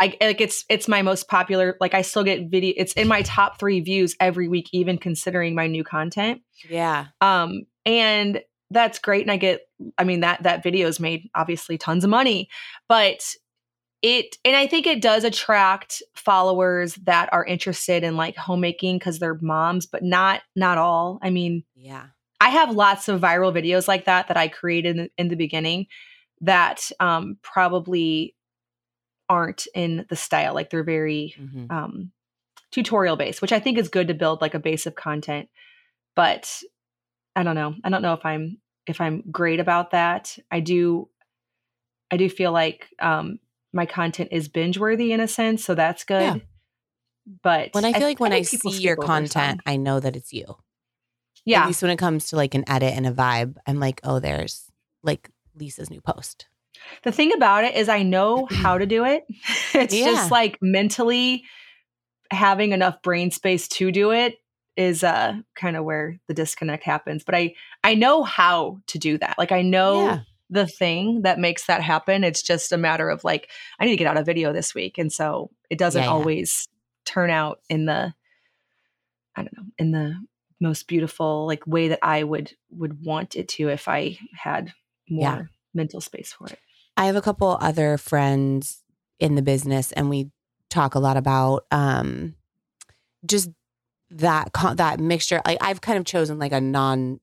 I like it's it's my most popular. Like I still get video. It's in my top three views every week, even considering my new content. Yeah. Um, and that's great. And I get. I mean that that video's made obviously tons of money, but it and I think it does attract followers that are interested in like homemaking because they're moms, but not not all. I mean, yeah. I have lots of viral videos like that that I created in, in the beginning that um, probably aren't in the style. Like they're very mm-hmm. um, tutorial based, which I think is good to build like a base of content. But I don't know. I don't know if I'm if I'm great about that. I do I do feel like um, my content is binge worthy in a sense, so that's good. Yeah. But when I feel I, like when I, I see your content, I know that it's you. Yeah. At least when it comes to like an edit and a vibe, I'm like, oh, there's like Lisa's new post. The thing about it is, I know how to do it. it's yeah. just like mentally having enough brain space to do it is uh kind of where the disconnect happens but i i know how to do that like i know yeah. the thing that makes that happen it's just a matter of like i need to get out a video this week and so it doesn't yeah, always turn out in the i don't know in the most beautiful like way that i would would want it to if i had more mental space for it I have a couple other friends in the business, and we talk a lot about um, just that that mixture. Like I've kind of chosen like a non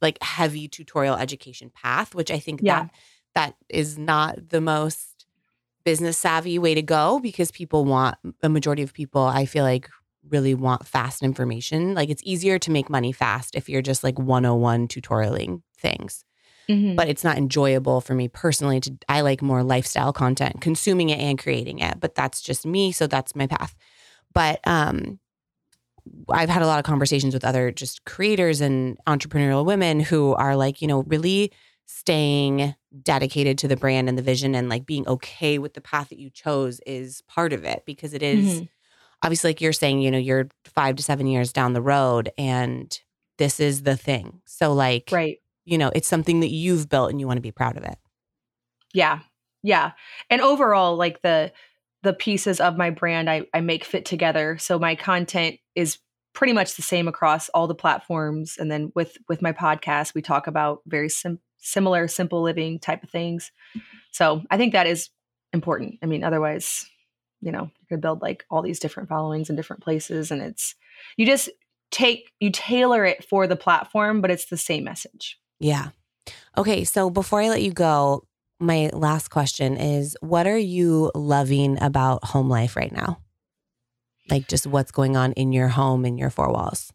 like heavy tutorial education path, which I think yeah. that that is not the most business savvy way to go because people want a majority of people. I feel like really want fast information. Like it's easier to make money fast if you're just like 101 tutorialing things mm-hmm. but it's not enjoyable for me personally to I like more lifestyle content, consuming it and creating it, but that's just me, so that's my path. But um I've had a lot of conversations with other just creators and entrepreneurial women who are like, you know, really staying dedicated to the brand and the vision and like being okay with the path that you chose is part of it because it is, mm-hmm. obviously like you're saying, you know, you're 5 to 7 years down the road and this is the thing. So like right you know, it's something that you've built and you want to be proud of it. Yeah. Yeah. And overall, like the the pieces of my brand I, I make fit together. So my content is pretty much the same across all the platforms. And then with with my podcast, we talk about very sim- similar, simple living type of things. So I think that is important. I mean, otherwise, you know, you could build like all these different followings in different places, and it's you just take you tailor it for the platform, but it's the same message. Yeah. Okay. So before I let you go, my last question is what are you loving about home life right now? Like just what's going on in your home in your four walls?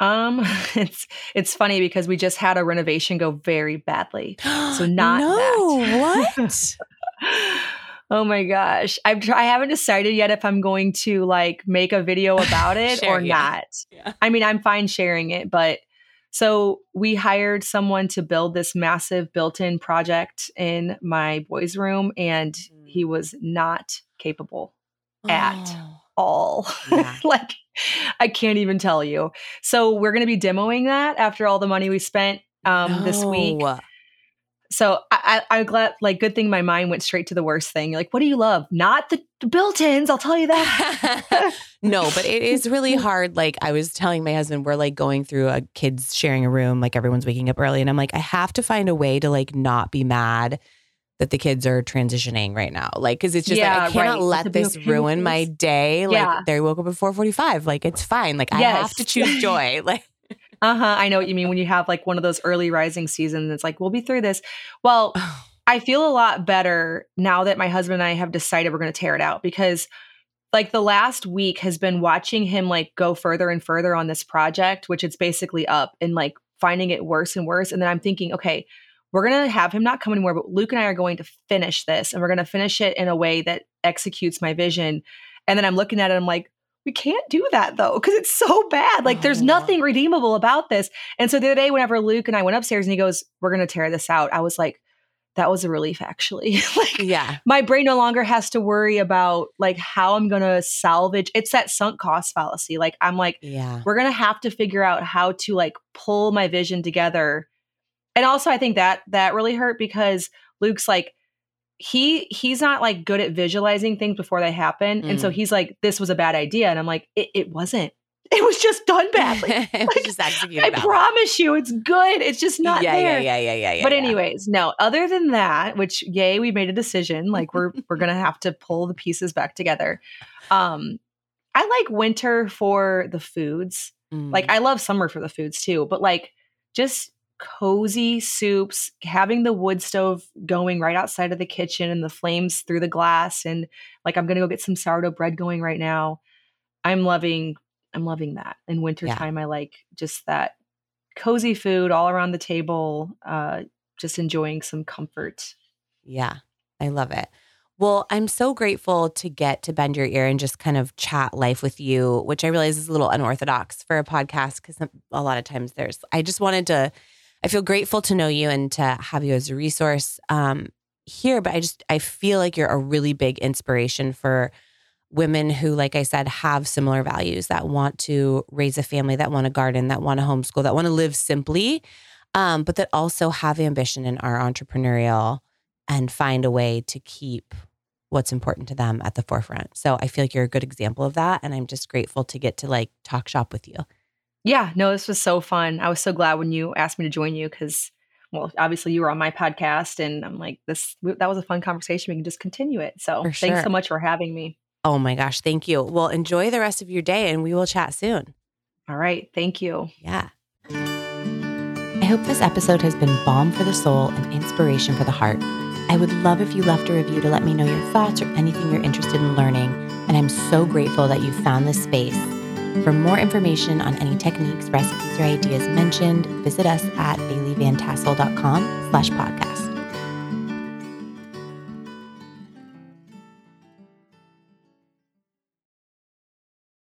Um, it's it's funny because we just had a renovation go very badly. So not no, that. what? oh my gosh, I've tr- I haven't decided yet if I'm going to like make a video about it Share, or yeah. not. Yeah. I mean, I'm fine sharing it, but so we hired someone to build this massive built-in project in my boys' room, and he was not capable At. Oh, all. Yeah. like I can't even tell you. So we're going to be demoing that after all the money we spent um, this week. So I, I, I'm glad. Like, good thing my mind went straight to the worst thing. Like, what do you love? Not the, built-ins. I'll tell you that. no, but it is really hard. Like I was telling my husband, we're like going through a kids sharing a room, like everyone's waking up early. And I'm like, I have to find a way to like not be mad that the kids are transitioning right now. Like, cause it's just Yeah, like I cannot right. Let this ruin my day. Like Yeah. they woke up at 445. Like it's fine. Like I have to choose joy. Like uh huh. I know what you mean when you have like one of those early rising seasons. It's like we'll be through this. Well, I feel a lot better now that my husband and I have decided we're going to tear it out because like the last week has been watching him like go further and further on this project, which it's basically up and like finding it worse and worse. And then I'm thinking, okay, we're going to have him not come anymore, but Luke and I are going to finish this and we're going to finish it in a way that executes my vision. And then I'm looking at it, I'm like, we can't do that though, because it's so bad. Like there's Oh. nothing redeemable about this. And so the other day, whenever Luke and I went upstairs and he goes, We're going to tear this out, I was like, That was a relief, actually. like, yeah. my brain no longer has to worry about like how I'm going to salvage. It's that sunk cost fallacy. Like, I'm like, Yeah. we're going to have to figure out how to like pull my vision together. And also, I think that that really hurt because Luke's like, he he's not like good at visualizing things before they happen and so Mm. he's like this was a bad idea and i'm like it, it wasn't it was just done badly was just i promise you it's good it's just not yeah, there yeah, yeah, yeah, yeah, yeah. but yeah. anyways no other than that which yay we made a decision like we're we're gonna have to pull the pieces back together um i like winter for the foods Mm. like I love summer for the foods too, but like just cozy soups, having the wood stove going right outside of the kitchen and the flames through the glass and like I'm going to go get some sourdough bread going right now. I'm loving I'm loving that. In wintertime I like just that cozy food all around the table, uh just enjoying some comfort. Yeah, I love it. Well, I'm so grateful to get to bend your ear and just kind of chat life with you, which I realize is a little unorthodox for a podcast because a lot of times there's, I just wanted to, I feel grateful to know you and to have you as a resource um, here. But I just, I feel like you're a really big inspiration for women who, like I said, have similar values that want to raise a family, that want to garden, that want to homeschool, that want to live simply, um, but that also have ambition and are entrepreneurial and find a way to keep what's important to them at the forefront. So I feel like you're a good example of that. And I'm just grateful to get to like talk shop with you. Yeah, no, this was so fun. I was so glad when you asked me to join you cuz well, obviously you were on my podcast and I'm like this that was a fun conversation. We can just continue it. So, For thanks sure. so much for having me. Oh my gosh. Thank you. Well, enjoy the rest of your day and we will chat soon. All right, thank you. Yeah. I hope this episode has been balm for the soul and inspiration for the heart. I would love if you left a review to let me know your thoughts or anything you're interested in learning. And I'm so grateful that you found this space. For more information on any techniques, recipes, or ideas mentioned, visit us at baileyvantassel.com slash podcast.